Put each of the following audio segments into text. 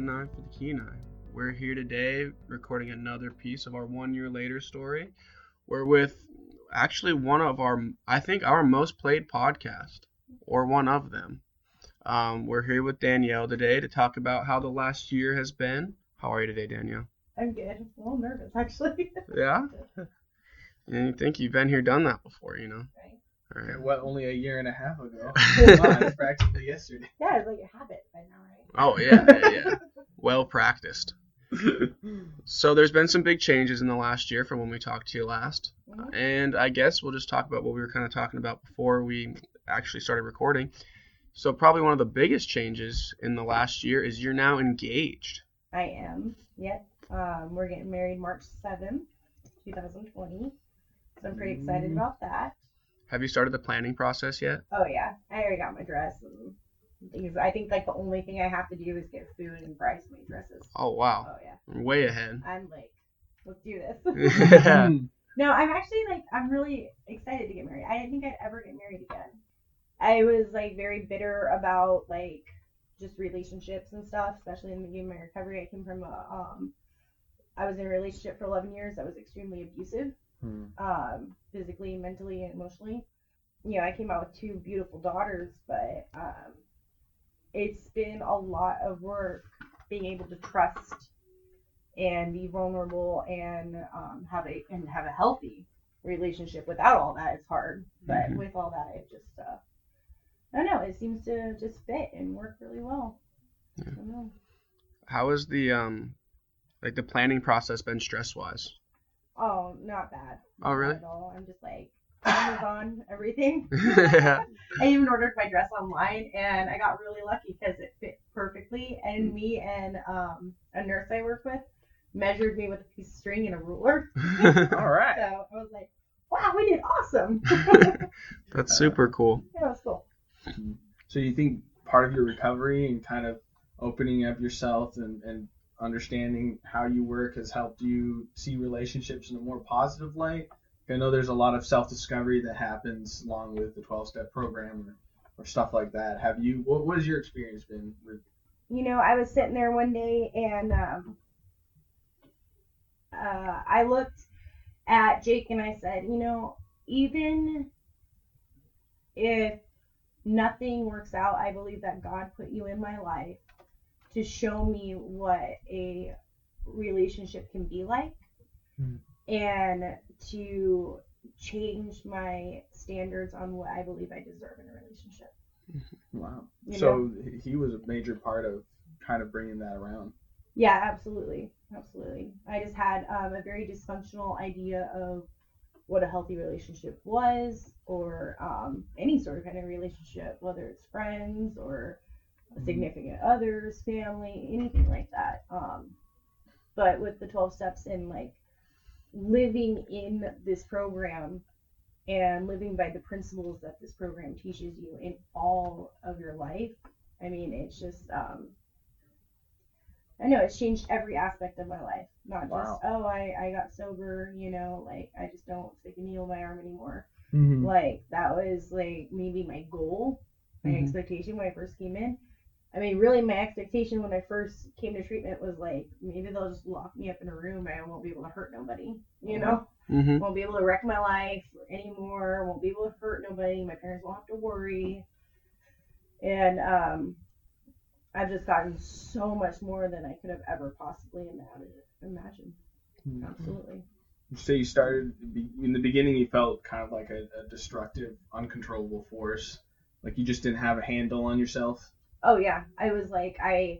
Kevin Nye for the Kenai. We're here today recording another piece of our one year later story. We're with actually one of our, I think, our most played podcast, or one of them. Um, we're here with Danielle today to talk about how the last year has been. How are you today, Danielle? I'm good. I'm a little nervous, actually. Yeah? And you think you've been here, done that before, you know? Right. All right. What, only a year and a half ago? wow, it's practically yesterday. Yeah, it's like a habit by now, right? Oh, yeah, yeah, yeah. well practiced. So there's been some big changes in the last year from when we talked to you last. Mhm. And I guess we'll just talk about what we were kind of talking about before we actually started recording. So probably one of the biggest changes in the last year is you're now engaged. I am. Yep. Um, we're getting married March 7th, 2020. So I'm pretty excited Mm. about that. Have you started the planning process yet? Oh, yeah. I already got my dress. And things. I think, like, the only thing I have to do is get food and bridesmaid dresses. Oh wow, Oh, yeah. way ahead. I'm like, let's do this. yeah. No, I'm actually like I'm really excited to get married. I didn't think I'd ever get married again. I was like very bitter about like just relationships and stuff, especially in the beginning of my recovery. I came from a um I was in a relationship for 11 years that was extremely abusive, Hmm. um, physically, mentally, and emotionally. You know, I came out with two beautiful daughters, but um, it's been a lot of work being able to trust and be vulnerable and um, have a and have a healthy relationship without all that is hard. But Mhm. with all that, it just uh, I don't know. It seems to just fit and work really well. Yeah. I don't know. How has the um like the planning process been stress wise? Oh, not bad. Oh, Not really? At all. I'm just like Amazon everything. yeah. I even ordered my dress online, and I got really lucky because it fit perfectly. Mm. And me and um, a nurse I work with measured me with a piece of string and a ruler. All right. So I was like, "Wow, we did awesome!" That's super cool. yeah, it was cool. So you think part of your recovery and kind of opening up yourself and, and understanding how you work has helped you see relationships in a more positive light? I know there's a lot of self-discovery that happens along with the 12-step program or, or stuff like that. Have you? What, has your experience been with? You know, I was sitting there one day, and um, uh, I looked at Jake and I said, "You know, even if nothing works out, I believe that God put you in my life to show me what a relationship can be like Mhm. and to change my standards on what I believe I deserve in a relationship. Wow. You so he was a major part of kind of bringing that around. Yeah, absolutely. Absolutely. I just had um, a very dysfunctional idea of what a healthy relationship was, or um, any sort of kind of relationship, whether it's friends or a significant others, family, anything like that. Um, but with the 12 steps and like living in this program and living by the principles that this program teaches you in all of your life, I mean, it's just, um, I know it's changed every aspect of my life. Not just, oh, I, I got sober, you know, like I just don't stick a needle in my arm anymore. Mm-hmm. Like that was like maybe my goal, my Mhm. expectation when I first came in. I mean, really, my expectation when I first came to treatment was like maybe they'll just lock me up in a room and I won't be able to hurt nobody. You know, Mm-hmm. won't be able to wreck my life anymore. Won't be able to hurt nobody. My parents won't have to worry. And um, I've just gotten so much more than I could have ever possibly imagined. Imagined. Mm-hmm. Absolutely. So you started in the beginning. You felt kind of like a, a destructive, uncontrollable force. Like you just didn't have a handle on yourself. Oh yeah, I was like I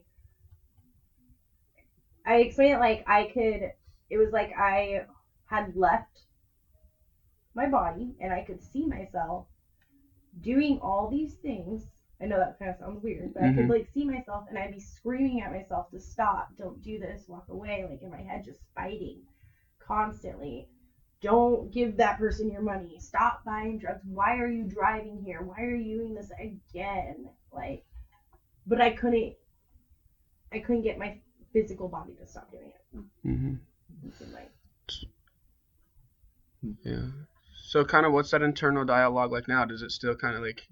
I explained it like I could it was like I had left my body and I could see myself doing all these things. I know that kind of sounds weird, but I Mhm. could like see myself and I'd be screaming at myself to stop, don't do this, walk away, like in my head just fighting constantly. Don't give that person your money. Stop buying drugs. Why are you driving here? Why are you doing this again? Like but I couldn't I couldn't get my physical body to stop doing it. Mm-hmm. Like Yeah. So kind of what's that internal dialogue like now? Does it still kind of like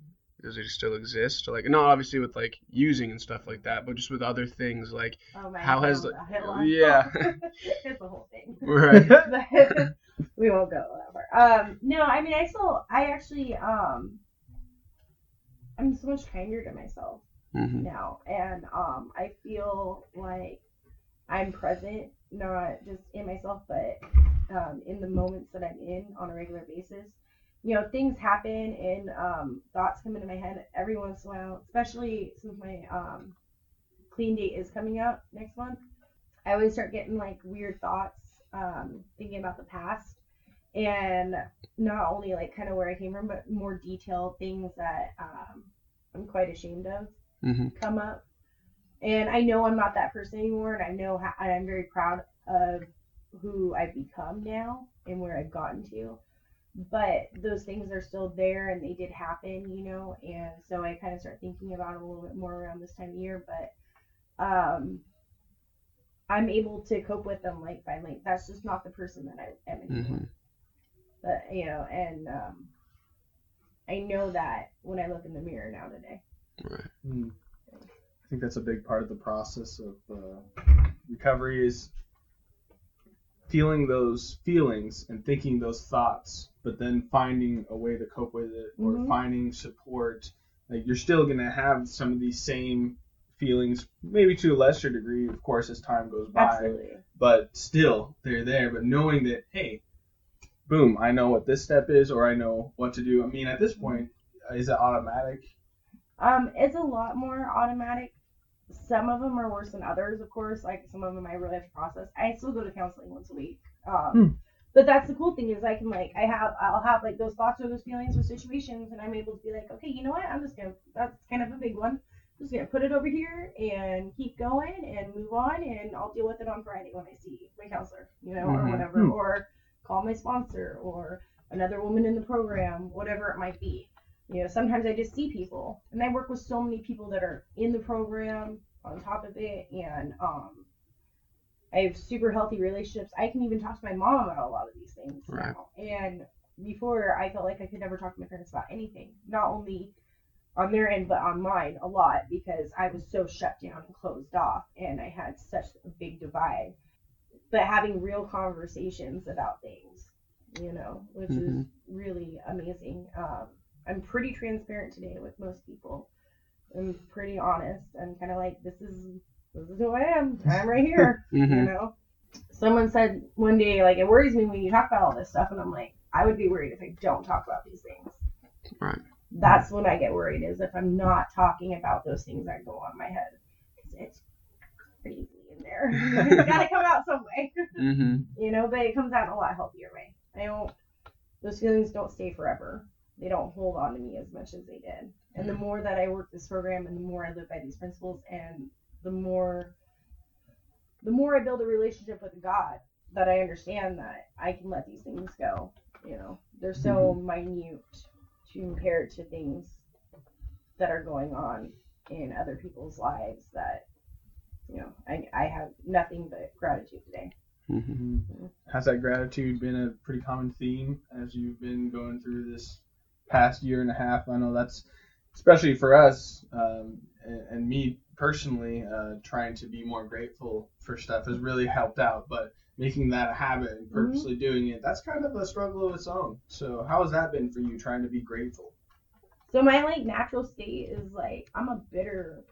does it still exist? Like, not obviously with like using and stuff like that, but just with other things like Oh my How has the- yeah. it's a whole thing. right. We won't go that far. Um, no, I mean, I still, I actually, um, I'm so much kinder to myself hmm now, and um, I feel like I'm present, not just in myself, but um, in the moments that I'm in on a regular basis. You know, things happen and um, thoughts come into my head every once in a while, especially since my um, clean date is coming up next month. I always start getting like weird thoughts, um, thinking about the past, and not only like kind of where I came from, but more detailed things that um, I'm quite ashamed of hmm come up. And I know I'm not that person anymore, and I know how, I'm very proud of who I've become now and where I've gotten to. But those things are still there, and they did happen, you know. And so I kind of start thinking about it a little bit more around this time of year. But um, I'm able to cope with them like by like that's just not the person that I am anymore. hmm But you know, and um, I know that when I look in the mirror now today. Right. Mm. I think that's a big part of the process of uh, recovery is feeling those feelings and thinking those thoughts, but then finding a way to cope with it or Mhm. finding support. Like you're still gonna have some of these same feelings, maybe to a lesser degree, of course, as time goes by Absolutely. but still they're there. But knowing that, hey, boom, I know what this step is, or I know what to do. I mean, at this point, is it automatic? Um, it's a lot more automatic. Some of them are worse than others, of course. Like some of them I really have to process. I still go to counseling once a week. Um, Hmm. but that's the cool thing is I can like I have I'll have like those thoughts or those feelings or situations, and I'm able to be like, okay, you know what? I'm just gonna that's kind of a big one. I'm just gonna put it over here and keep going and move on, and I'll deal with it on Friday when I see my counselor, you know, or Mhm. whatever, Hmm. or call my sponsor or another woman in the program, whatever it might be. You know, sometimes I just see people, and I work with so many people that are in the program on top of it, and um, I have super healthy relationships. I can even talk to my mom about a lot of these things Right. now. And before, I felt like I could never talk to my parents about anything, not only on their end but on mine a lot because I was so shut down and closed off, and I had such a big divide. But having real conversations about things, you know, which is Mhm. really amazing. Um, I'm pretty transparent today with most people. I'm pretty honest. I'm kind of like, this is this is who I am. I'm right here. You hmm know. Someone said one day, like, it worries me when you talk about all this stuff, and I'm like, I would be worried if I don't talk about these things. Right. That's when I get worried, is if I'm not talking about those things that go on my head. It's crazy in there. it's gotta come out some way Mm-hmm. you know, but it comes out in a lot healthier way. I don't, those feelings don't stay forever. They don't hold on to me as much as they did. And the mm. more that I work this program and the more I live by these principles and the more, the more I build a relationship with God, that I understand that I can let these things go. You know, they're so mm-hmm. minute to compare to things that are going on in other people's lives that, you know, I, I have nothing but gratitude today. hmm Has that gratitude been a pretty common theme as you've been going through this past year and a half? I know that's especially for us um, and, and me personally, uh, trying to be more grateful for stuff has really helped out. But making that a habit and purposely doing it, that's kind of a struggle of its own. So how has that been for you, trying to be grateful? So my like natural state is like I'm a bitter,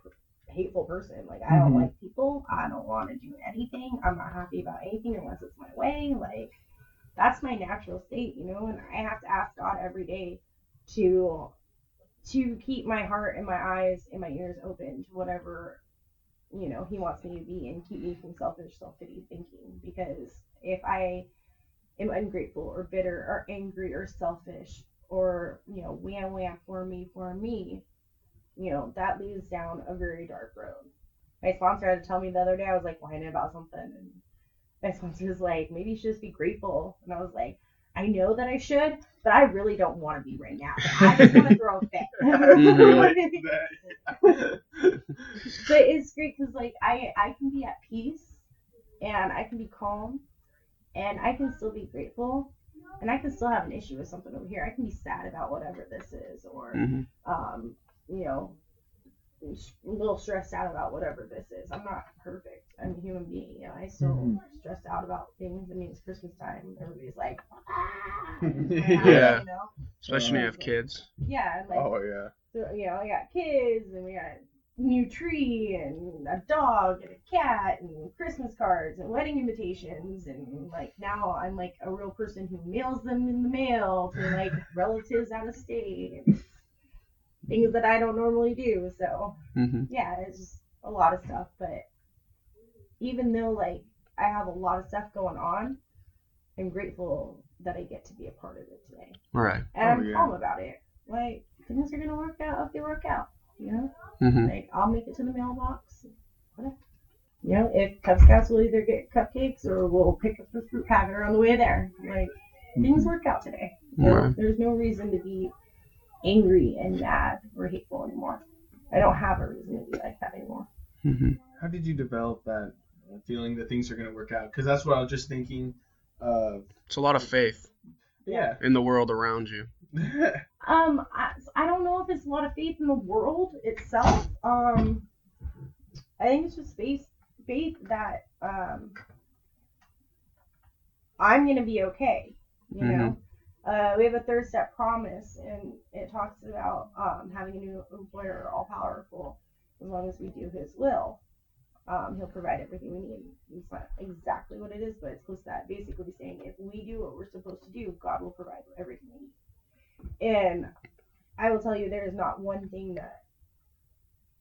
hateful person. Like I don't Mhm. like people. I don't want to do anything. I'm not happy about anything unless it's my way. Like that's my natural state, you know. And I have to ask God every day to to keep my heart and my eyes and my ears open to whatever you know He wants me to be, and keep me from selfish, self-pity thinking. Because if I am ungrateful or bitter or angry or selfish or you know wham wham for me for me you know that leads down a very dark road my sponsor had to tell me the other day i was like whining about something and my sponsor was like maybe you should just be grateful and i was like i know that i should but i really don't want to be right now i just want to throw a fit Mhm. but it's great because like I I can be at peace and I can be calm and I can still be grateful and I can still have an issue with something over here. I can be sad about whatever this is, or hmm um, you know, a little stressed out about whatever this is. I'm not perfect. I'm a human being. You know, I still Mhm. stress out about things. I mean, it's Christmas time. Everybody's like, ah, Yeah. you know, Especially when you have kids. yeah, and, like Oh yeah. so, you know, I got kids and we got a new tree and a dog and a cat and Christmas cards and wedding invitations and like now I'm like a real person who mails them in the mail to like relatives out of state and things that I don't normally do. So hmm yeah, it's just a lot of stuff. But even though like I have a lot of stuff going on, I'm grateful that I get to be a part of it today. Right. And Oh, I'm yeah. calm about it. Like things are gonna work out if they work out. You know, hmm like I'll make it to the mailbox. Whatever. You know, if Cub Scouts will either get cupcakes or we'll pick up the fruit packer on the way there. Like things work out today. Right. There's no reason to be angry and mad or hateful anymore. I don't have a reason to be like that anymore. hmm How did you develop that feeling that things are going to work out? Because that's what I was just thinking of. It's a lot of faith Yeah. in the world around you. Um, I, I don't know if it's a lot of faith in the world itself. Um, I think it's just faith, faith that um, I'm gonna be okay. You know, uh, we have a third step promise, and it talks about um, having a new employer, all powerful, as long as we do His will. Um, he'll provide everything we need. It's not exactly what it is, but it's close to that. Basically, saying if we do what we're supposed to do, God will provide everything we need. And I will tell you, there is not one thing that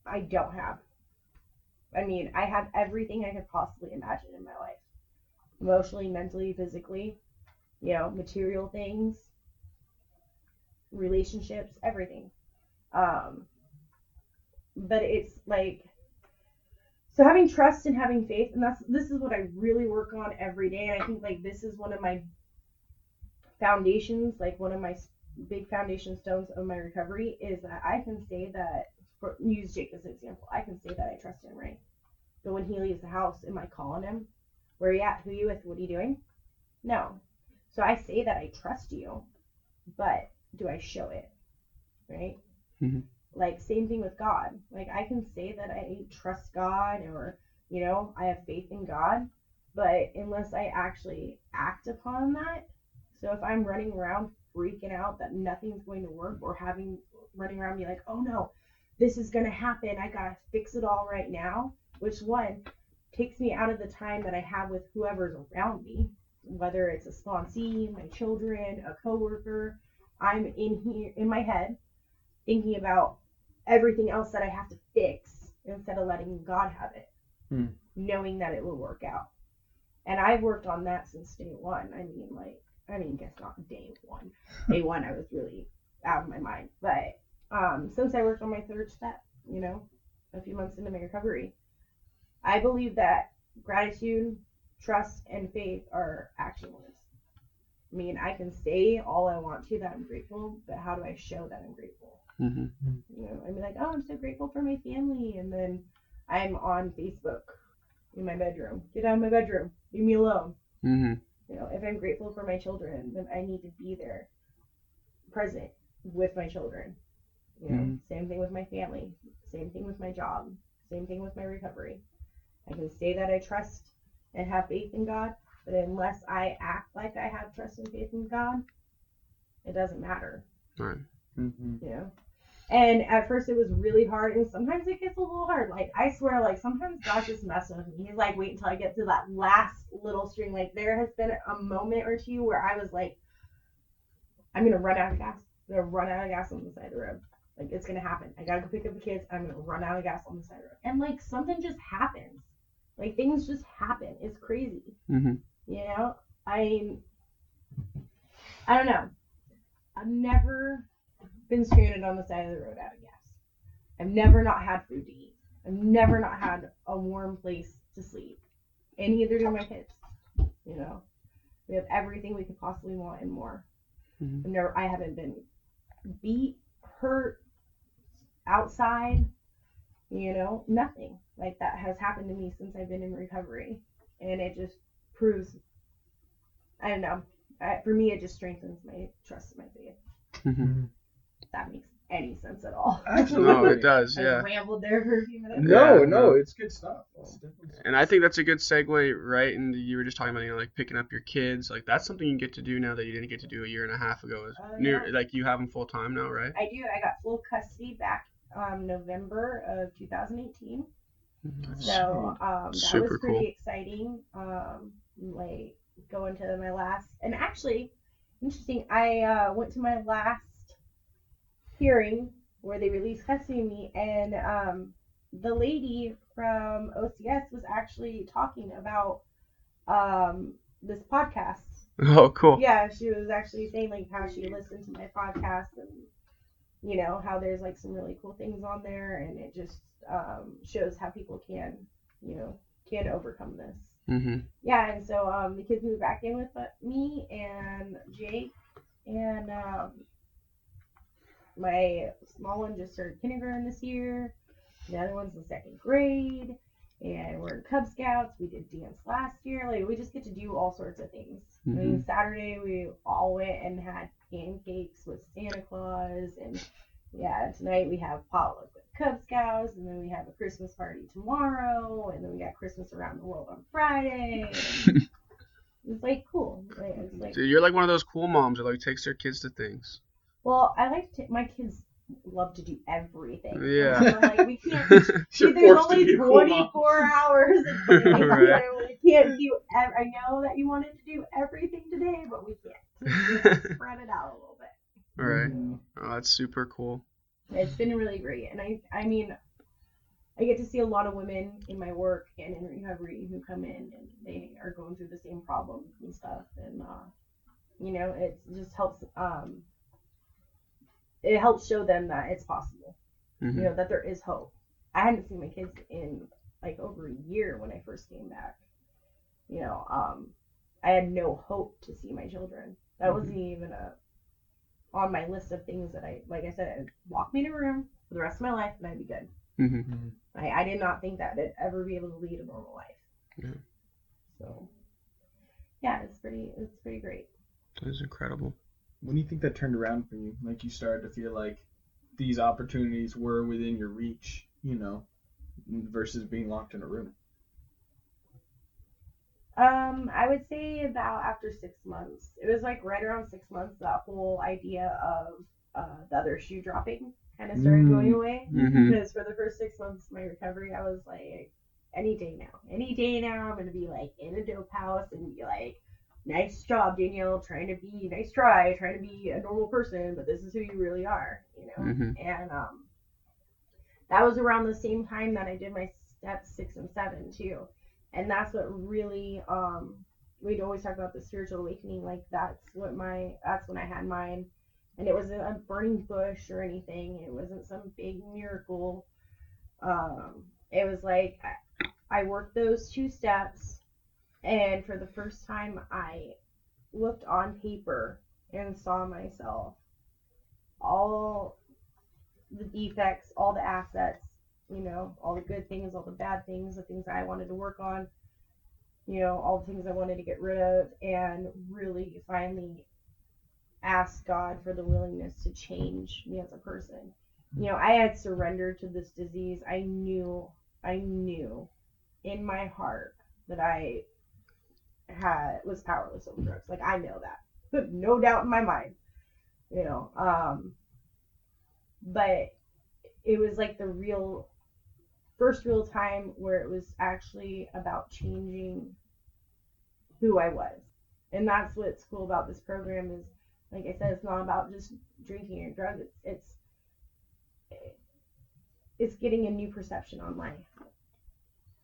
I don't have. I mean, I have everything I could possibly imagine in my life emotionally, mentally, physically, you know, material things, relationships, everything. Um, but it's like, so having trust and having faith, and that's this is what I really work on every day. And I think like this is one of my foundations, like one of my big foundation stones of my recovery is that I can say that, for, use Jake as an example, I can say that I trust him, right? But when he leaves the house, am I calling him? Where are you at? Who are you with? What are you doing? No. So I say that I trust you, but do I show it? Right? Mhm. Like same thing with God. Like I can say that I trust God or you know I have faith in God, but unless I actually act upon that, so if I'm running around freaking out that nothing's going to work or having running around be like, oh no, this is gonna happen, I gotta fix it all right now, which one takes me out of the time that I have with whoever's around me, whether it's a sponsee, my children, a coworker, I'm in here in my head thinking about everything else that I have to fix instead of letting God have it, Hmm. knowing that it will work out. And I've worked on that since day one. I mean, like, I mean, guess not day one. Day one, I was really out of my mind. But um, since I worked on my third step, you know, a few months into my recovery, I believe that gratitude, trust, and faith are action words. I mean, I can say all I want to that I'm grateful, but how do I show that I'm grateful? hmm You know, I'd be like, oh, I'm so grateful for my family, and then I'm on Facebook in my bedroom. Get out of my bedroom. Leave me alone. hmm You know, if I'm grateful for my children, then I need to be there, present with my children. You know, Mhm. same thing with my family. Same thing with my job. Same thing with my recovery. I can say that I trust and have faith in God, but unless I act like I have trust and faith in God, it doesn't matter Right. Mm-hmm. you know. And at first it was really hard, and sometimes it gets a little hard. Like I swear, like sometimes God's just messing with me. He's like, wait until I get to that last little string. Like there has been a moment or two where I was like, I'm gonna run out of gas. I'm gonna run out of gas on the side of the road. Like it's gonna happen. I gotta go pick up the kids. I'm gonna run out of gas on the side of the road. And like something just happens. Like things just happen. It's crazy. hmm You know, I I don't know. I've never been stranded on the side of the road out of gas. I've never not had food to eat. I've never not had a warm place to sleep. And neither do my kids. You know, we have everything we could possibly want and more. Mhm. I've never. I haven't been beat, hurt, outside. You know, nothing like that has happened to me since I've been in recovery, and it just proves. I don't know. I, for me, it just strengthens my trust in my faith. Mhm. That makes any sense at all. Absolutely. No, it does. I Yeah. rambled there for a few minutes. No, Yeah. no, it's good stuff. It's And I think that's a good segue right And you were just talking about you know like picking up your kids like that's something you get to do now that you didn't get to do a year and a half ago. Is Oh, near yeah. like you have them full time now, right? I do. I got full custody back um, November of 2018. So um, that was pretty cool. exciting. Um, like going to my last, and actually, interesting. I uh, went to my last hearing where they released custody of me, and um, the lady from OCS was actually talking about um, this podcast. Oh, cool. Yeah, she was actually saying like how she listened to my podcast and you know how there's like some really cool things on there, and it just um, shows how people can you know can overcome this. Mhm. Yeah, and so um, the kids moved back in with uh, me and Jake, and um, my small one just started kindergarten this year. The other one's in second grade, and we're in Cub Scouts. We did dance last year. Like we just get to do all sorts of things. I mean, Saturday we all went and had pancakes with Santa Claus, and yeah, tonight we have potluck with Cub Scouts, and then we have a Christmas party tomorrow, and then we got Christmas around the world on Friday. it's like cool. Like, it's like, Dude, you're like one of those cool moms that like takes their kids to things. well, I like to. My kids love to do everything. Yeah. So, like, we can't. See, there's only be a cool mom. 24 hours. day. Right. We can't do. ev- I know that you wanted to do everything today, but we can't. We have to spread it out a little bit. All right. Mhm. Oh, that's super cool. It's been really great, and I, I mean, I get to see a lot of women in my work and in recovery who come in and they are going through the same problems and stuff, and uh, you know, it just helps. Um, it helps show them that it's possible. Mhm. You know that there is hope. I hadn't seen my kids in like over a year when I first came back. You know, um, I had no hope to see my children. That wasn't even a on my list of things that I like. I said, lock me in a room for the rest of my life, and I'd be good. Mhm. I, I did not think that I'd ever be able to lead a normal life. Yeah. So, yeah, it's pretty. It's pretty great. That is incredible. When do you think that turned around for you? Like you started to feel like these opportunities were within your reach, you know, versus being locked in a room. Um, I would say about after six months. It was like right around six months that whole idea of uh, the other shoe dropping kind of started Mm. going away. Mhm. Because for the first six months of my recovery, I was like, any day now, any day now, I'm gonna be like in a dope house and be like, nice job, Danielle, trying to be nice try, trying to be a normal person, but this is who you really are, you know. Mhm. And um, that was around the same time that I did my steps six and seven too, and that's what really um, we'd always talk about the spiritual awakening. Like that's what my that's when I had mine, and it wasn't a burning bush or anything. It wasn't some big miracle. Um, it was like I, I worked those two steps, and for the first time, I looked on paper and saw myself all the defects, all the assets, you know, all the good things, all the bad things, the things I wanted to work on, you know, all the things I wanted to get rid of, and really finally ask God for the willingness to change me as a person. You know, I had surrendered to this disease. I knew, I knew in my heart that I had was powerless over drugs. Like I know that, no doubt in my mind. You know, um, but it was like the real first real time where it was actually about changing who I was. And that's what's cool about this program is like I said, it's not about just drinking or drugs. It's it's it's getting a new perception on life.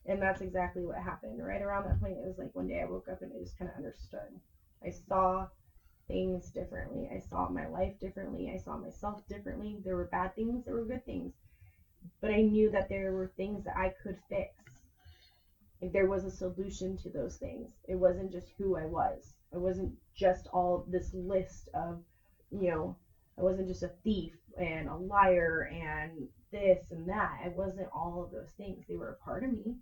And that's exactly what happened. Right around that point, it was like one day I woke up and I just kind of understood. I saw things differently. I saw my life differently. I saw myself differently. There were bad things, there were good things. But I knew that there were things that I could fix. Like there was a solution to those things. It wasn't just who I was. It wasn't just all this list of, you know, I wasn't just a thief and a liar and this and that. I wasn't all of those things. They were a part of me.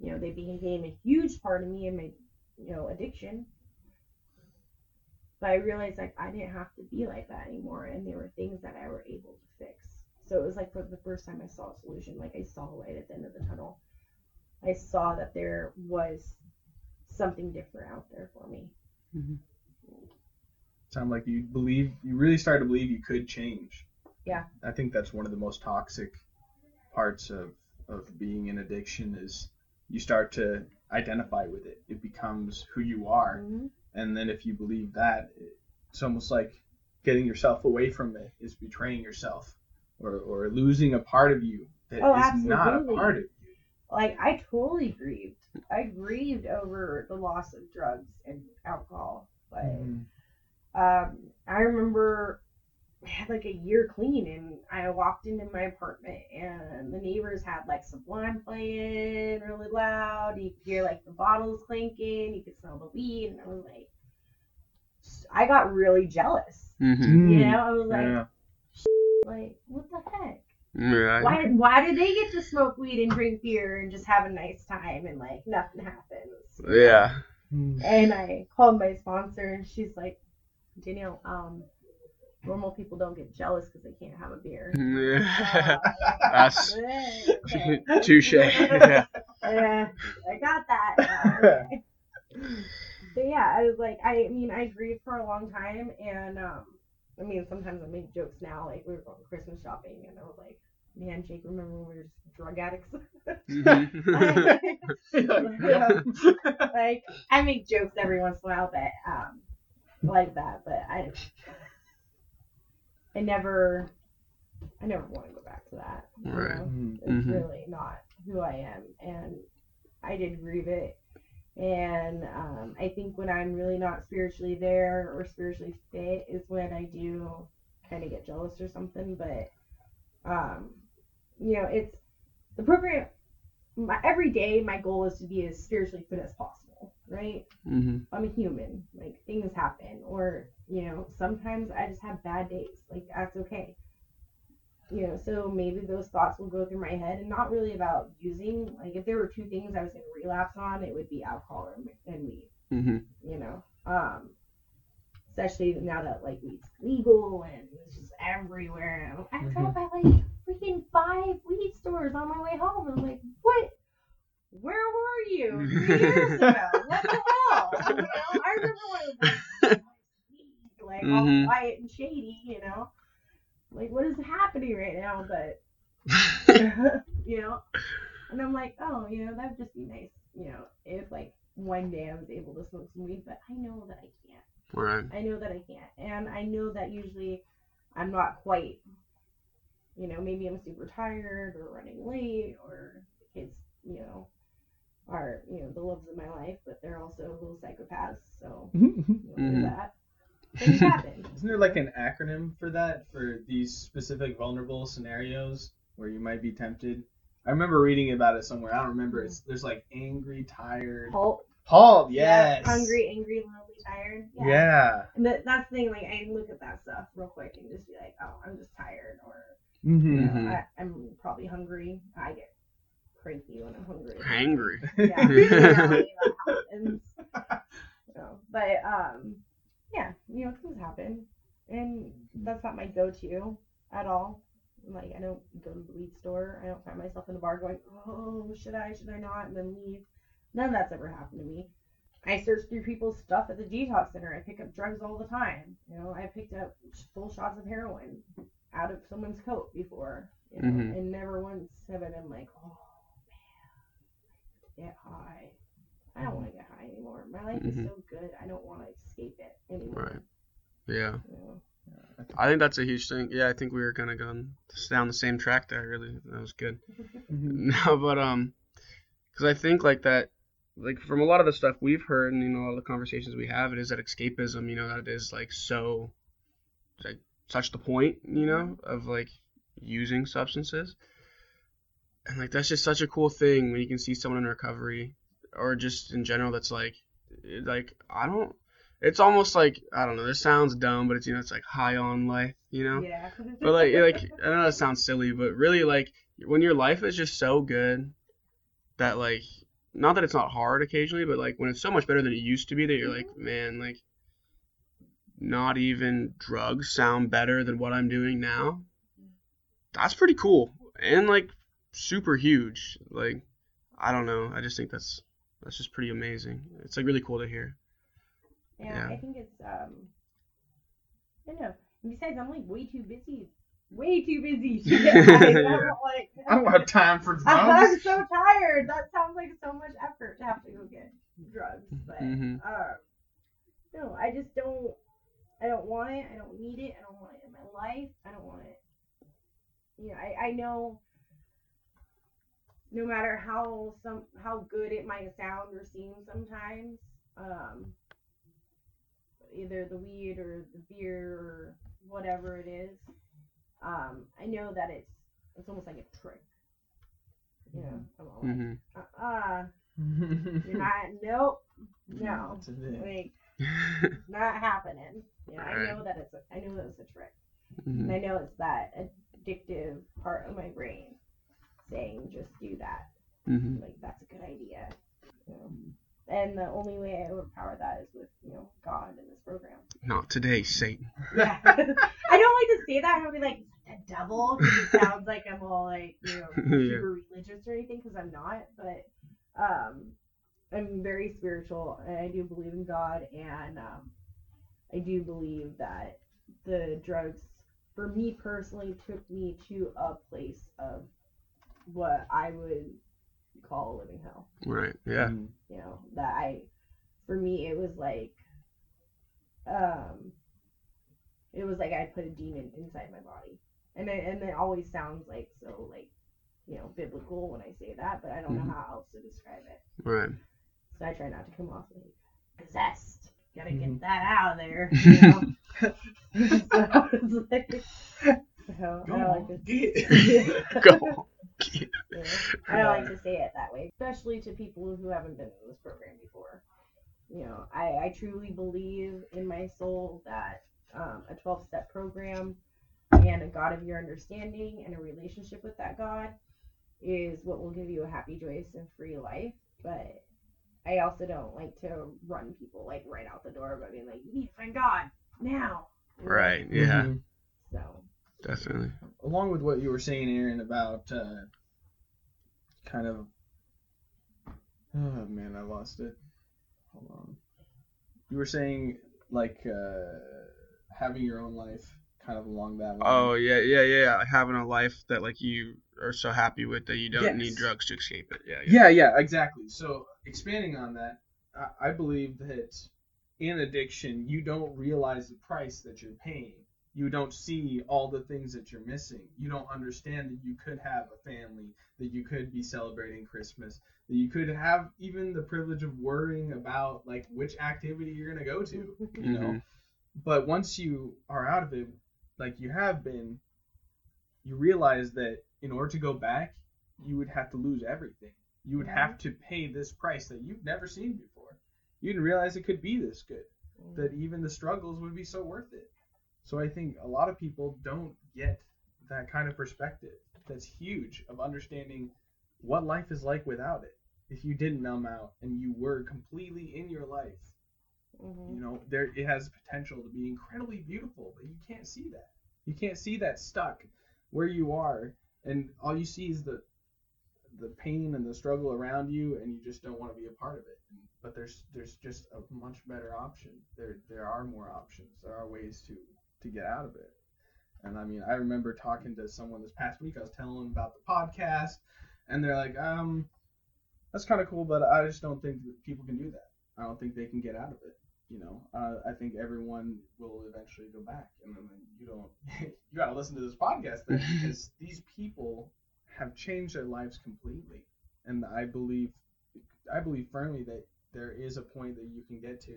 You know, they became a huge part of me and my, you know, addiction. but I realized like I didn't have to be like that anymore, and there were things that I were able to. So it was like for the first time I saw a solution, like I saw a light at the end of the tunnel. I saw that there was something different out there for me. Sound like you believe you really started to believe you could change. Yeah. I think that's one of the most toxic parts of of being in addiction is you start to identify with it. It becomes who you are. Mhm. And then if you believe that, it's almost like getting yourself away from it is betraying yourself or, or losing a part of you that is Oh, not a part of you. Like I totally grieved. I grieved over the loss of drugs and alcohol, but um, I remember I had like a year clean and I walked into my apartment and the neighbors had like Sublime playing really loud. You could hear like the bottles clinking, you could smell the weed, and I was like, I got really jealous. Mm-hmm. You know, I was like, Yeah. Like what the heck? Right. Why why do they get to smoke weed and drink beer and just have a nice time and like nothing happens? Yeah. And I called my sponsor and she's like, Danielle, um, normal people don't get jealous because they can't have a beer. Yeah. Uh, That's okay. touche. Yeah. Yeah, I got that. Uh, but yeah, I was like, I mean, I grieved for a long time, and um, I mean, sometimes I make jokes now, like we were going Christmas shopping, and I was like, man, Jake, remember when we were just drug addicts? Mhm. like I make jokes every once in a while, but um, like that. But I, I never, I never want to go back to that. Right. know? Mm. It's Mhm. really not who I am, and I did grieve it. And um, I think when I'm really not spiritually there or spiritually fit is when I do kind of get jealous or something. But um, you know, it's the program. My, every day, my goal is to be as spiritually fit as possible. Right? Mhm. I'm a human. Like things happen, or you know, sometimes I just have bad days. Like that's okay. You know, so maybe those thoughts will go through my head, and not really about using. Like if there were two things I was going to relapse on, it would be alcohol and, weed. Mhm. You know, um, especially now that like weed's legal and it's just everywhere. And I drove by like freaking five weed stores on my way home, and I'm like, what? Where were you three years ago? What the hell? You know, I remember when it was like, like all Mhm. quiet and shady, you know. Like what is happening right now? But you know, and I'm like, oh, you know, that would just be nice, you know, if like one day I was able to smoke some weed, but I know that I can't. Right. I know that I can't, and I know that usually I'm not quite. You know, maybe I'm super tired or running late, or the kids, you know, are you know the loves of my life, but they're also little psychopaths. So you know, Mhm. that. Things happen. Isn't there like an acronym for that for these specific vulnerable scenarios where you might be tempted? I remember reading about it somewhere. I don't remember. It's there's like angry, tired, Halt. Paul. Yeah, Yes. hungry, angry, lonely, tired. Yeah. And that, that's the thing. Like I look at that stuff real quick and just be like, oh, I'm just tired, or Mm-hmm. you know, Mhm. I, I'm probably hungry. I get cranky when I'm hungry. Hangry. yeah, really, that happens. So, but um, yeah, you know, things happen, and that's not my go-to at all. Like I don't go to the weed store. I don't find myself in the bar going, oh, should I, should I not, and then leave. None of that's ever happened to me. I search through people's stuff at the detox center. I pick up drugs all the time. You know, I picked up full shots of heroin out of someone's coat before. You know, Mhm. and never once have I been like, oh man, get high. I don't want to get high anymore. My life Mhm. is so good. I don't want to escape it anymore. Right. Yeah. You know? I think that's a huge thing. Yeah, I think we were kind of going down the same track there. Really, that was good. No, but um, because I think like that, like from a lot of the stuff we've heard and you know all the conversations we have, it is that escapism. You know that it is like so, like such the point. You know of like using substances, and like that's just such a cool thing when you can see someone in recovery, or just in general that's like, like I don't. It's almost like I don't know. This sounds dumb, but it's you know it's like high on life. You know Yeah. but like like I know that sounds silly, but really like when your life is just so good that like not that it's not hard occasionally, but like when it's so much better than it used to be that you're like, mm-hmm. man, like not even drugs sound better than what I'm doing now, that's pretty cool and like super huge. Like I don't know, I just think that's that's just pretty amazing. It's like really cool to hear. Yeah, Yeah. I think it's um I don't know. And besides I'm like way too busy way too busy to get. Yeah. I'm like I don't have time for drugs. I'm so tired. That sounds like so much effort to have to go get drugs. But Mhm. um, no, I just don't. I don't want it. I don't need it. I don't want it in my life. I don't want it. You know, I, I know. No matter how some how good it might sound or seem sometimes, um, either the weed or the beer or whatever it is, um, I know that it's it's almost like a trick. You know, I'm all like, hmm uh-uh, you're not, nope, no, That's like, not happening. Yeah, I Right. know that it's a, I know that it's a trick, hmm and I know it's that addictive part of my brain saying just do that. hmm Like that's a good idea. Know? And the only way I overpower that is with you know God in this program. Not today, Satan. Yeah. I don't like to say that. I'm gonna be like the devil it sounds like I'm all like you know Yeah. super religious or anything because I'm not. But um, I'm very spiritual and I do believe in God and um, I do believe that the drugs for me personally took me to a place of what I would call a living hell Right. Yeah. Mm. you know that i for me it was like um it was like i put a demon inside my body and it, and it always sounds like so like you know biblical when i say that but i don't Mhm. know how else to describe it Right. so i try not to come off like possessed gotta Mhm. get that out of there you know so it's like so Go I like on, it. Go. On. yeah. I don't like to say it that way, especially to people who haven't been in this program before. You know, I, I truly believe in my soul that um, a 12 step program and a God of your understanding and a relationship with that God is what will give you a happy, joyous, and free life. But I also don't like to run people like right out the door by being like, you need to find God now. Right. Yeah. Mhm. So, Definitely. along with what you were saying, Aaron, about uh, kind of. Oh man, I lost it. Hold on. You were saying like uh, having your own life, kind of along that line. Oh yeah, yeah, yeah. Having a life that like you are so happy with that you don't Yes. need drugs to escape it. Yeah. Yeah. Yeah, yeah, exactly. So expanding on that, I, I believe that in addiction, you don't realize the price that you're paying. You don't see all the things that you're missing. You don't understand that you could have a family, that you could be celebrating Christmas, that you could have even the privilege of worrying about like which activity you're gonna go to. You know, Mhm. but once you are out of it, like you have been, you realize that in order to go back, you would have to lose everything. You would have to pay this price that you've never seen before. You didn't realize it could be this good, that even the struggles would be so worth it. So I think a lot of people don't get that kind of perspective. That's huge of understanding what life is like without it. If you didn't numb out and you were completely in your life, Mhm. you know there it has potential to be incredibly beautiful but you can't see that you can't see that stuck where you are and all you see is the the pain and the struggle around you and you just don't want to be a part of it but there's there's just a much better option there there are more options there are ways to to get out of it and i mean i remember talking to someone this past week i was telling them about the podcast and they're like um that's kind of cool but i just don't think that people can do that i don't think they can get out of it you know, uh, I think everyone will eventually go back, and then you don't. you got to listen to this podcast then, because these people have changed their lives completely, and I believe, I believe firmly that there is a point that you can get to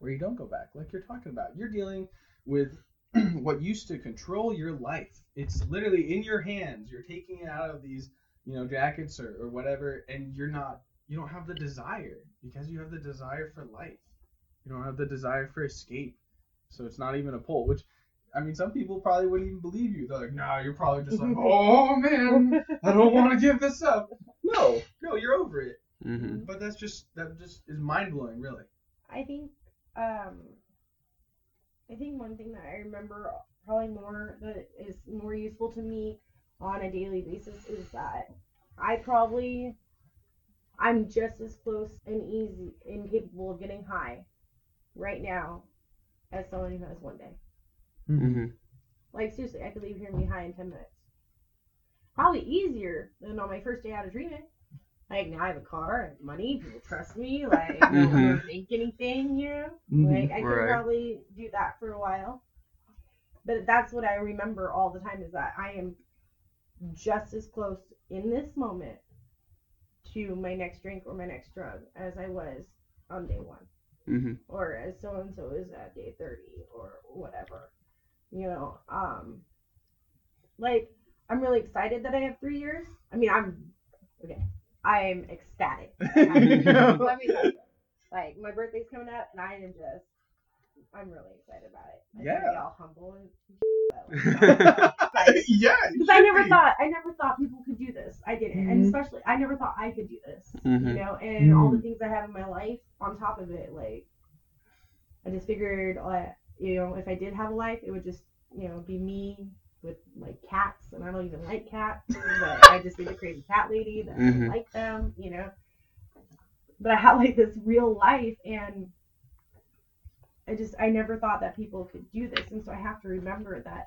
where you don't go back, like you're talking about. You're dealing with what used to control your life. It's literally in your hands. You're taking it out of these, you know, jackets or, or whatever, and you're not. You don't have the desire because you have the desire for life. You don't have the desire for escape. So it's not even a pull, which I mean some people probably wouldn't even believe you. They're like, nah, you're probably just like, Oh man, I don't wanna give this up. No, no, you're over it. Mhm. But that's just that just is mind blowing really. I think um I think one thing that I remember probably more that is more useful to me on a daily basis is that I probably I'm just as close and easy and capable of getting high right now as someone who has one day. Mm-hmm. Like seriously, I could leave here and be high in ten minutes. Probably easier than on my first day out of treatment. Like now I have a car, I have money, people trust me, like I don't think anything, you know? Mhm. Like I could Right. probably do that for a while. But that's what I remember all the time is that I am just as close in this moment to my next drink or my next drug as I was on day one Mm-hmm. or as so and so is at day 30 or whatever you know um like i'm really excited that i have three years i mean i'm okay i'm ecstatic let me tell you, like my birthday's coming up and i am just i'm really excited about it I Yeah. be all humble and because yeah. i never thought i never thought people could do this i didn't and Mhm. especially i never thought i could do this you Mm-hmm. know, and all the Mm. things I have in my life on top of it, like I just figured, uh, you know, if I did have a life, it would just, you know, be me with like cats, and I don't even like cats, but I just be the crazy cat lady that Mhm. Like them, you know. But I have like this real life, and I just I never thought that people could do this, and so I have to remember that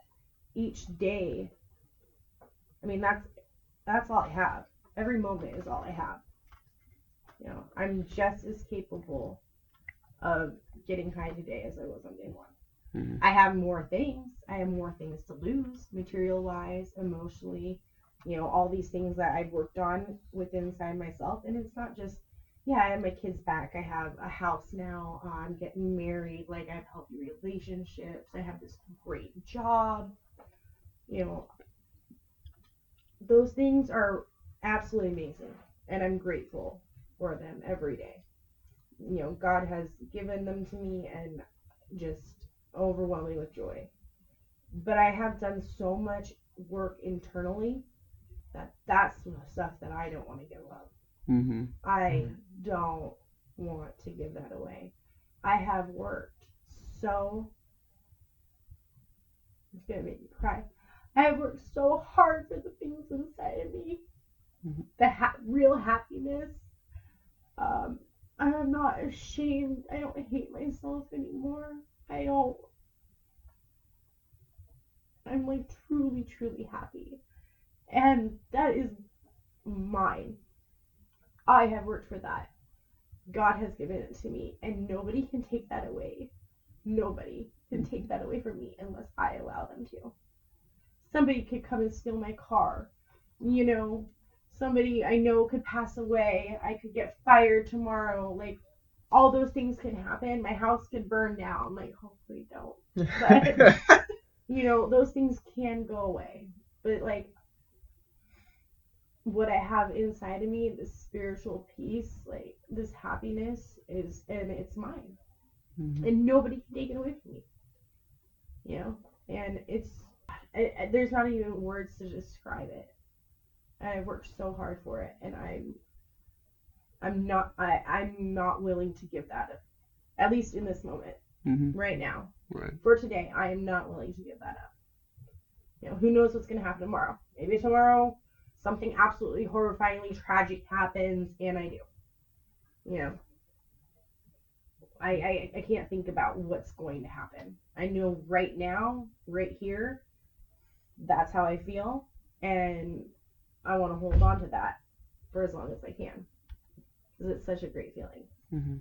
each day. I mean, that's that's all I have. Every moment is all I have. You know, I'm just as capable of getting high today as I was on day one. Mhm. I have more things. I have more things to lose, material wise, emotionally. You know, all these things that I've worked on within inside myself, and it's not just. Yeah, I have my kids back. I have a house now. I'm getting married. Like I have healthy relationships. I have this great job. You know, those things are absolutely amazing, and I'm grateful for them every day. You know, God has given them to me and just overwhelming with joy. But I have done so much work internally that that's the stuff that I don't want to give up. Mm-hmm. I don't want to give that away. I have worked so. It's gonna make me cry. I have worked so hard for the things inside of me, Mhm. the ha- real happiness. Um, I'm not ashamed. I don't hate myself anymore. I don't. I'm like truly, truly happy, and that is mine. I have worked for that. God has given it to me, and nobody can take that away. Nobody can mm-hmm. take that away from me unless I allow them to. Somebody could come and steal my car. You know, somebody I know could pass away. I could get fired tomorrow. Like, all those things can happen. My house could burn down. Like, hopefully, don't But- you know, those things can go away. But like what I have inside of me, this spiritual peace, like this happiness is and it's mine. Mm-hmm. And nobody can take it away from me. You know? And it's I, I- there's not even words to describe it. And I worked so hard for it and I'm I'm not I, I'm not willing to give that up. At least in this moment, Mm-hmm. right now Right. for today, I am not willing to give that up. You know, who knows what's going to happen tomorrow? Maybe tomorrow something absolutely horrifyingly tragic happens, and I do. You know, I, I I can't think about what's going to happen. I know right now, right here, that's how I feel, and I want to hold on to that for as long as I can, because it's such a great feeling. Mm-hmm.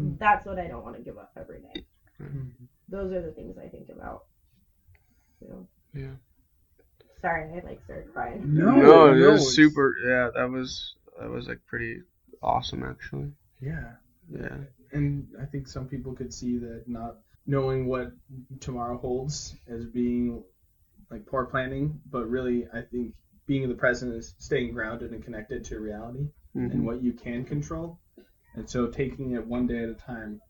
Mm. That's what I don't want to give up every day Mhm. those are the things I think about. You know. Yeah. Sorry, I like started crying. No, No, it no, was it's- super. Yeah, that was that was like pretty awesome actually. Yeah. Yeah. And I think some people could see that not knowing what tomorrow holds as being like poor planning, but really I think being in the present is staying grounded and connected to reality and Mm-hmm. what you can control. And so taking it one day at a time,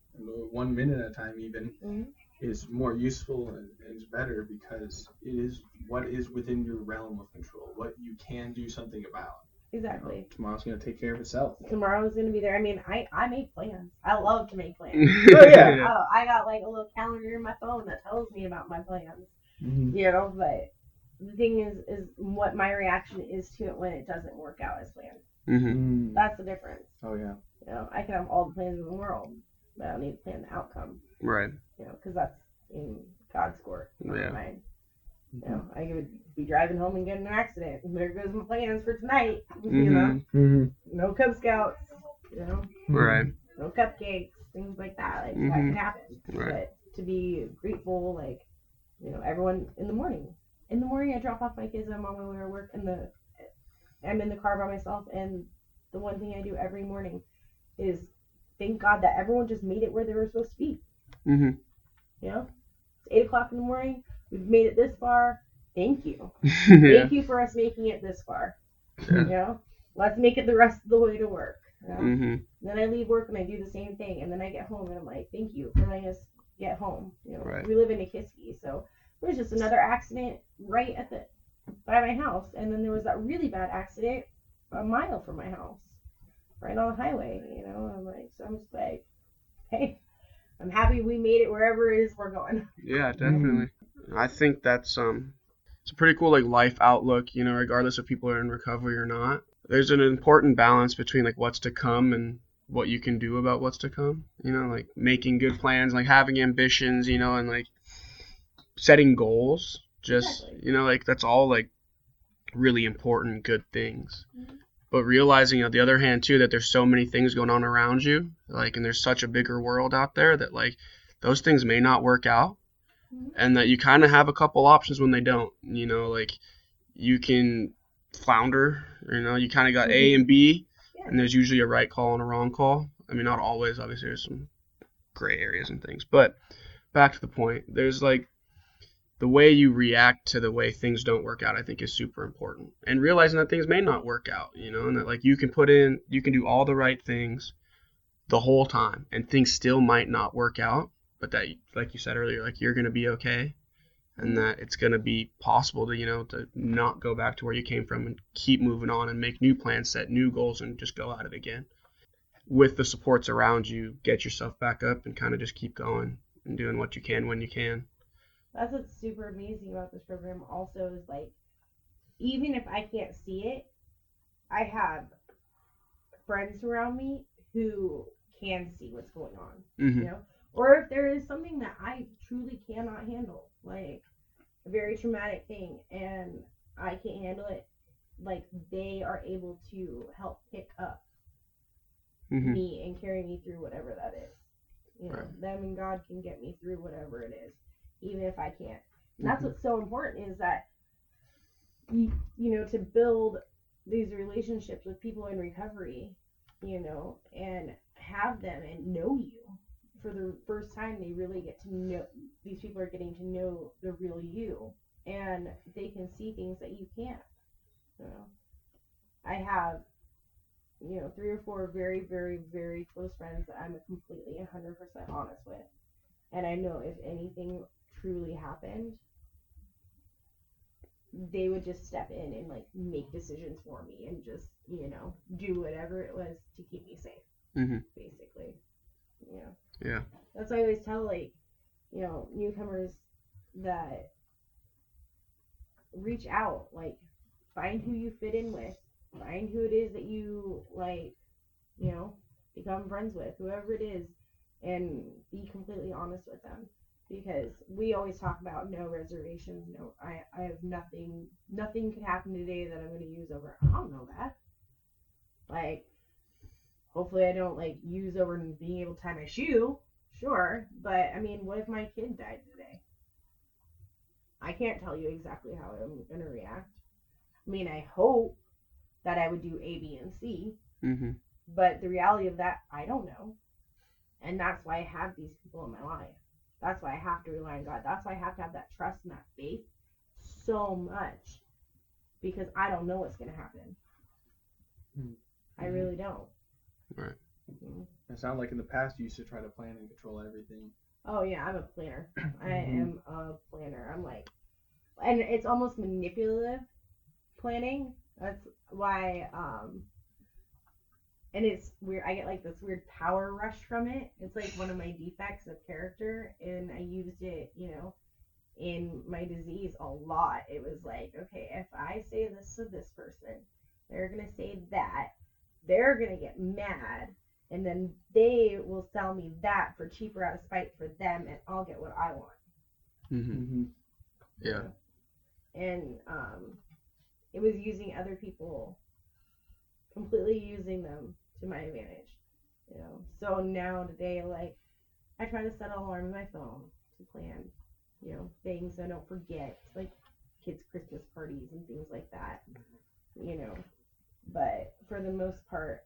one minute at a time even, Mhm. is more useful and, and is better because it is what is within your realm of control, what you can do something about. exactly. Tomorrow's gonna take care of itself. Tomorrow's gonna be there. I mean, I I make plans. I love to make plans. Oh, yeah. Oh, I got like a little calendar in my phone that tells me about my plans. Mm-hmm. You know, but the thing is, is what my reaction is to it when it doesn't work out as planned. Hmm That's the difference. Oh yeah. You know, I can have all the plans in the world, but I don't need to plan the outcome. Right. You know, because that's in God's court, not Yeah. mine. You know, I could be driving home and get in an accident. There goes my plans for tonight. You know, hmm Mm-hmm. no Cub Scouts. You know, Right. no cupcakes, things like that. Like that Mhm. can happen. Right. But to be grateful, like you know, everyone in the morning. In the morning, I drop off my kids. I'm on my way to work, and the I'm in the car by myself. And the one thing I do every morning is thank God that everyone just made it where they were supposed to be. Mm-hmm. You know, it's eight o'clock in the morning. We've made it this far. Thank you. yeah. Thank you for us making it this far. Yeah. You know, let's make it the rest of the way to work. You know? hmm Then I leave work and I do the same thing, and then I get home and I'm like, thank you for letting us get home. You know, Right. we live in a Nikiski, so there was just another accident right at the by my house, and then there was that really bad accident a mile from my house, right on the highway. You know, I'm like, so I'm just like, hey, I'm happy we made it wherever it is we're going. Yeah, definitely. I think that's um it's a pretty cool like life outlook, you know, regardless if people are in recovery or not. There's an important balance between like what's to come and what you can do about what's to come. You know, like making good plans, like having ambitions, you know, and like setting goals. Just Exactly. you know, like that's all like really important good things. Mhm. But realizing on the other hand too that there's so many things going on around you, like and there's such a bigger world out there that like those things may not work out Mhm. and that you kind of have a couple options when they don't. You know, like you can flounder. You know, you kind of got A and B, Yeah. and there's usually a right call and a wrong call. I mean, not always. Obviously, there's some gray areas and things. But back to the point. There's like the way you react to the way things don't work out. I think is super important, and realizing that things may not work out. You know, and that like you can put in, you can do all the right things the whole time, and things still might not work out but that like you said earlier like you're going to be okay and mm-hmm. that it's going to be possible to you know to not go back to where you came from and keep moving on and make new plans set new goals and just go at it again with the supports around you get yourself back up and kind of just keep going and doing what you can when you can That's what's super amazing about this program. Also, is like, even if I can't see it, I have friends around me who can see what's going on. hmm You know, or if there is something that I truly cannot handle, like a very traumatic thing, and I can't handle it, like they are able to help pick up hmm me and carry me through whatever that is. You know, Right. them and God can get me through whatever it is, even if I can't. And that's Mhm. what's so important is that you, you know to build these relationships with people in recovery, you know, and have them and know you for the first time. They really get to know these people are getting to know the real you, and they can see things that you can't. Know, I have you know, three or four very, very, very close friends that I'm completely 100% honest with. And I know if anything truly happened, they would just step in and like make decisions for me and just, you know, do whatever it was to keep me safe, hmm basically. You know, yeah that's why I always tell like, you know, newcomers that reach out, like find who you fit in with, find who it is that you like, you know, become friends with, whoever it is, and be completely honest with them. Because we always talk about no reservations, no I, I have nothing nothing could happen today that I'm gonna use over I don't know that. Like hopefully I don't like use over being able to tie my shoe. Sure. But I mean what if my kid died today? I can't tell you exactly how I'm gonna react. I mean I hope that I would do A, B, and C. hmm But the reality of that, I don't know. And that's why I have these people in my life. That's why I have to rely on God. That's why I have to have that trust and that faith so much. Because I don't know what's going to happen. Hmm. I really don't. Right. Mhm. It sounds like in the past you used to try to plan and control everything. Oh, yeah, I'm a planner. I Mhm. am a planner. I'm like, and it's almost manipulative planning That's why, um, and it's weird. I get like this weird power rush from it. It's like one of my defects of character, and I used it, you know, in my disease a lot. It was like, okay, if I say this to this person, they're gonna say that, they're gonna get mad, and then they will sell me that for cheaper out of spite for them, and I'll get what I want. hmm Mm-hmm. Yeah. and um, it was using other people, completely using them to my advantage. You know, so now today, like, I try to set an alarm in my phone to plan, you know, things so I don't forget, like kids' Christmas parties and things like that. You know, but for the most part,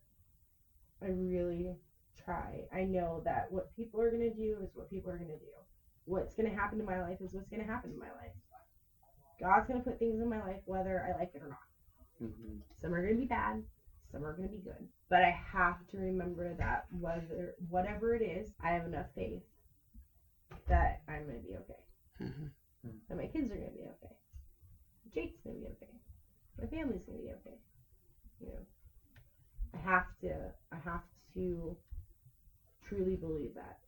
I really try. I know that what people are gonna do is what people are gonna do. What's gonna happen to my life is what's gonna happen to my life. God's gonna put things in my life whether I like it or not. Mm-hmm. Some are gonna be bad, some are gonna be good. But I have to remember that whether whatever it is, I have enough faith that I'm gonna be okay. hmm That my kids are gonna be okay. Jake's gonna be okay. My family's gonna be okay. You know. I have to I have to truly believe that.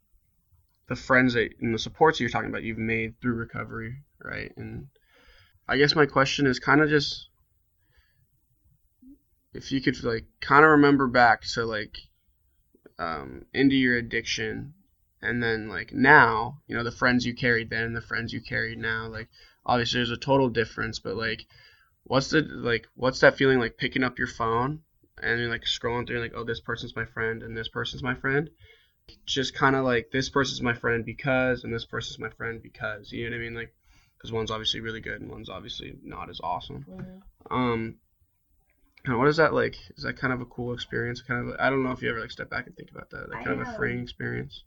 The friends that and the supports you're talking about, you've made through recovery, right? And I guess my question is kind of just if you could like kind of remember back to like um, into your addiction and then like now you know the friends you carried then and the friends you carried now like obviously there's a total difference but like what's the like what's that feeling like picking up your phone and you're like scrolling through like oh this person's my friend and this person's my friend? Just kind of like this person's my friend because and this person's my friend because you know what i mean? Like because one's obviously really good and one's obviously not as awesome. Um and what is that like is that kind of a cool experience kind of i don't know if you ever like step back and think about that like I kind of a freeing experience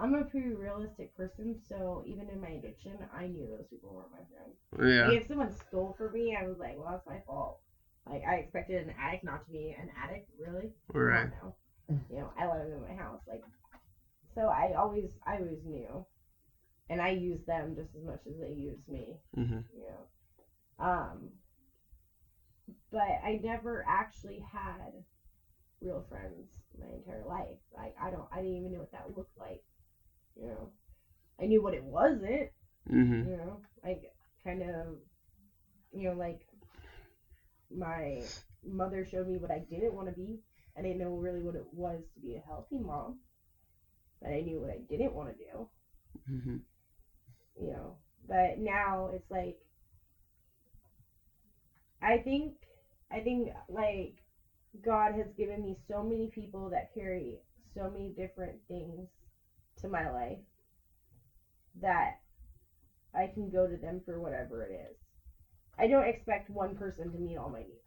I'm a pretty realistic person, so even in my addiction, I knew those people weren't my friends. yeah Like if someone stole from me, I was like, well, that's my fault. Like I expected an addict not to be an addict, really? Right. You know, I let them in my house, like. So I always, I always knew, and I used them just as much as they used me. Mm-hmm. You know, um. But I never actually had real friends my entire life. Like I don't, I didn't even know what that looked like. You know, I knew what it wasn't hmm you know, like kind of, you know, like my mother showed me what I didn't want to be. I didn't know really what it was to be a healthy mom, but I knew what I didn't want to do, hmm you know. But now it's like, I think, I think like God has given me so many people that carry so many different things to my life that I can go to them for whatever it is. I don't expect one person to meet all my needs.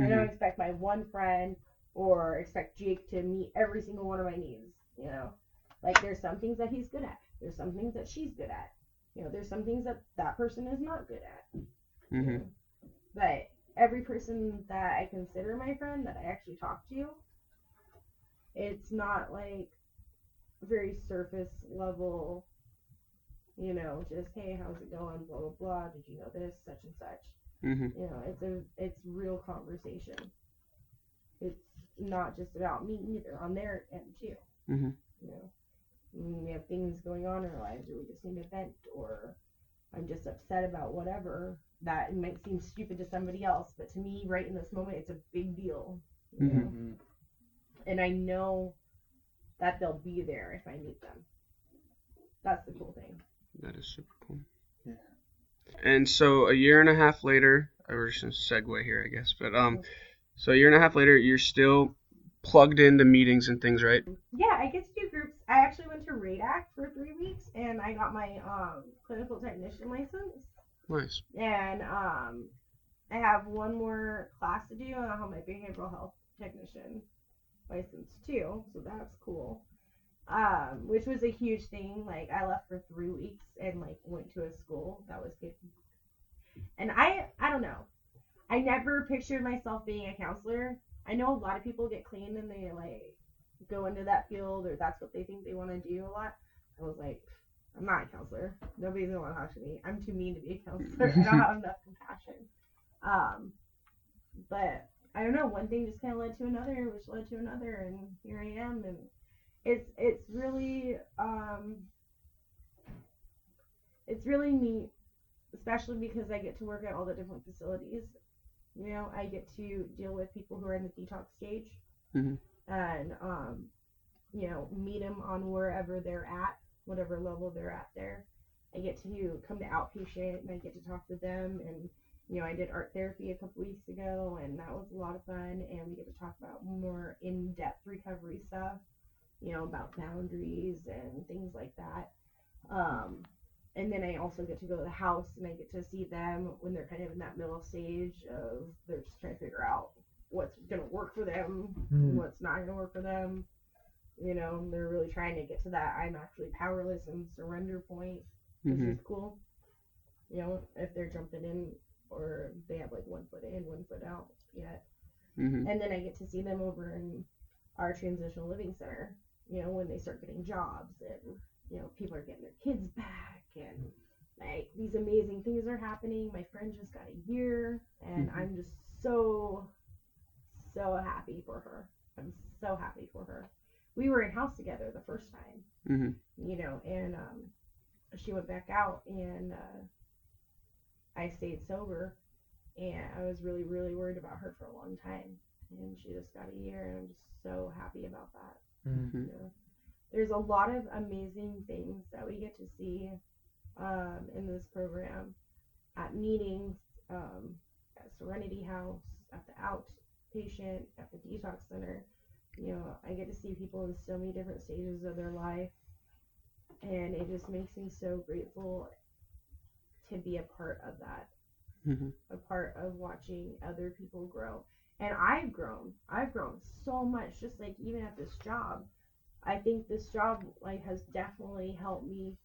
I don't expect my one friend or expect Jake to meet every single one of my needs. You know, like there's some things that he's good at. There's some things that she's good at. You know, there's some things that that person is not good at. hmm But every person that I consider my friend that I actually talk to, it's not like very surface level, you know, just hey, how's it going? Blah blah blah. Did you know this? Such and such. hmm You know, it's a it's real conversation. It's not just about me either on their end too. Mhm. You know, we have things going on in our lives, or we just need to vent, or I'm just upset about whatever. That it might seem stupid to somebody else, but to me, right in this moment, it's a big deal. You Mhm. know? Mm-hmm. And I know that they'll be there if I need them. That's the cool thing. That is super cool. Yeah. And so a year and a half later, I was just gonna segue here, I guess, but um, so a year and a half later, you're still plugged into meetings and things, right? Yeah, I get to do groups. I actually went to RADAC for three weeks, and I got my um, clinical technician license. Nice. And um, I have one more class to do, and I'll have my behavioral health technician license too. So that's cool. Um, which was a huge thing. Like I left for three weeks and like went to a school that was good. And I I don't know. I never pictured myself being a counselor. I know a lot of people get clean and they like go into that field or that's what they think they want to do a lot. I was like, I'm not a counselor. Nobody's gonna want to talk to me. I'm too mean to be a counselor. I don't have enough compassion. Um, but I don't know. One thing just kind of led to another, which led to another, and here I am. And it's it's really um, it's really neat, especially because I get to work at all the different facilities. You know, I get to deal with people who are in the detox stage, Mhm. and um, you know, meet them on wherever they're at, whatever level they're at there. I get to come to outpatient and I get to talk to them and you know, I did art therapy a couple weeks ago, and that was a lot of fun. And we get to talk about more in depth recovery stuff, you know, about boundaries and things like that. Um, and then I also get to go to the house and I get to see them when they're kind of in that middle stage of they're just trying to figure out what's going to work for them, Hmm. what's not going to work for them. You know, they're really trying to get to that I'm actually powerless and surrender point which Mhm. is cool. You know, if they're jumping in or they have like one foot in, one foot out yet. Mhm. And then I get to see them over in our transitional living center, you know, when they start getting jobs and, you know, people are getting their kids back and like these amazing things are happening. My friend just got a year and Mhm. I'm just so, so happy for her. I'm so happy for her. We were in house together the first time Mhm. you know, and um, she went back out, and uh, I stayed sober, and I was really, really worried about her for a long time, and she just got a year, and I'm just so happy about that. Mm-hmm. You know, there's a lot of amazing things that we get to see um, in this program at meetings, um, at Serenity House, at the outpatient, at the detox center. You know, I get to see people in so many different stages of their life, and it just makes me so grateful to be a part of that Mhm. a part of watching other people grow. And I've grown. I've grown so much just like even at this job. I think this job like has definitely helped me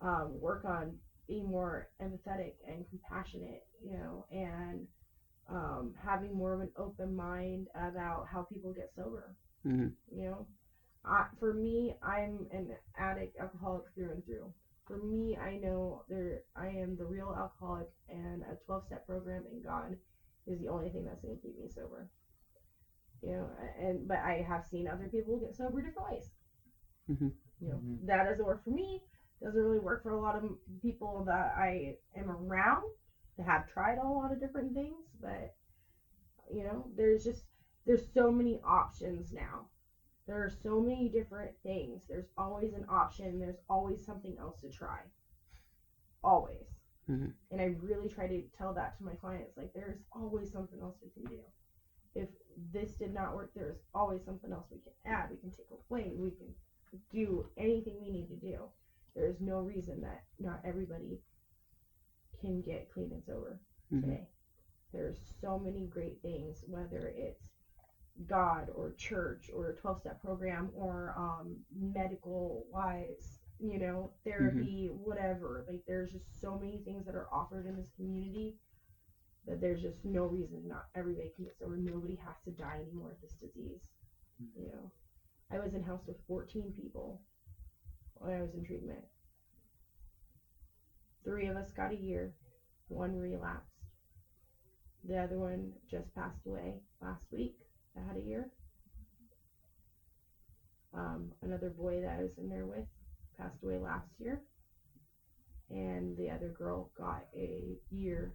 um, work on being more empathetic and compassionate, you know, and um, having more of an open mind about how people get sober. Mhm. You know, I, for me, I'm an addict, alcoholic through and through. For me, I know there I am the real alcoholic, and a 12-step program and God is the only thing that's going to keep me sober. You know, and but I have seen other people get sober different ways. Mhm. You know, Mhm. that doesn't work for me. Doesn't really work for a lot of people that I am around that have tried a lot of different things. But you know, there's just there's so many options now. There are so many different things. There's always an option. There's always something else to try. Always. Mhm. And I really try to tell that to my clients. Like, there's always something else we can do. If this did not work, there's always something else we can add. We can take away. We can do anything we need to do. There is no reason that not everybody can get clean and sober Mhm. today. There's so many great things, whether it's God or church or a 12 step program or um, medical wise, you know, therapy, whatever. Like, there's just so many things that are offered in this community that there's just no reason not everybody can get sober. Nobody has to die anymore of this disease. You know, I was in house with 14 people when I was in treatment. Three of us got a year, one relapsed. The other one just passed away last week. That had a year. Um, another boy that I was in there with passed away last year. And the other girl got a year.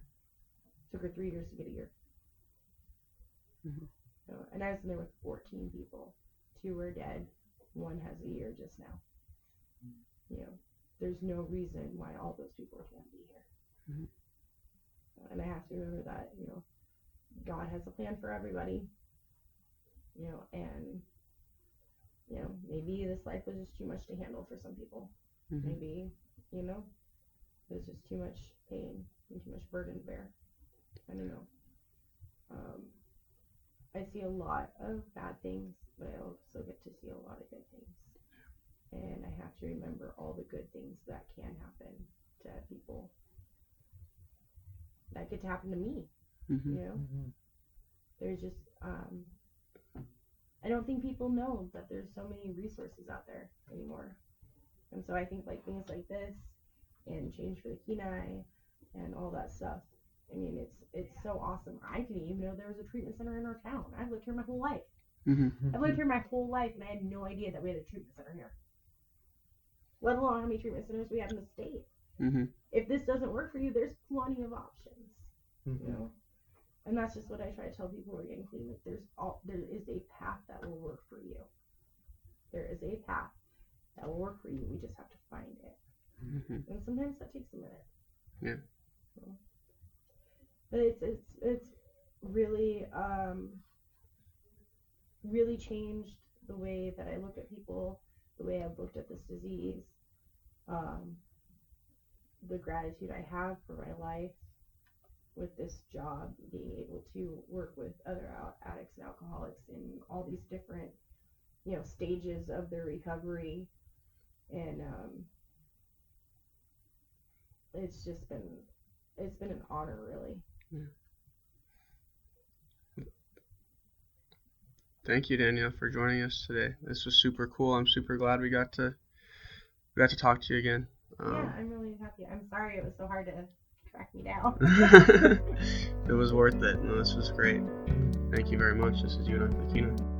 Took her three years to get a year. Mhm. So, and I was in there with 14 people. Two were dead. One has a year just now. You know, there's no reason why all those people can't be here. Mhm. And I have to remember that, you know, God has a plan for everybody. You know, and you know, maybe this life was just too much to handle for some people. Mhm. Maybe, you know, there's just too much pain and too much burden to bear. I don't know. Um, I see a lot of bad things, but I also get to see a lot of good things. And I have to remember all the good things that can happen to people. That get to happen to me, Mhm. you know? There's just, um, I don't think people know that there's so many resources out there anymore. And so I think like things like this and Change for the Kenai and all that stuff I mean, it's it's so awesome. I didn't even know there was a treatment center in our town. I've lived here my whole life. Mm-hmm. I've lived here my whole life, and I had no idea that we had a treatment center here. Let alone how many treatment centers we have in the state. Mm-hmm. If this doesn't work for you, there's plenty of options. You Mhm. know, and that's just what I try to tell people who are getting clean. Like, there's all there is a path that will work for you. There is a path that will work for you. We just have to find it. Mm-hmm. and sometimes that takes a minute. Yeah. So, but it's it's it's really um really changed the way that I look at people, the way I've looked at this disease, um, the gratitude I have for my life with this job, being able to work with other addicts and alcoholics in all these different, you know, stages of their recovery, and um, it's just been it's been an honor really Thank you, Danielle, for joining us today. This was super cool. I'm super glad we got to we got to talk to you again. yeah Um, i'm really happy i'm sorry it was so hard to track me down it was worth it. No, this was great. Thank you very much. This is you and I, Aquina.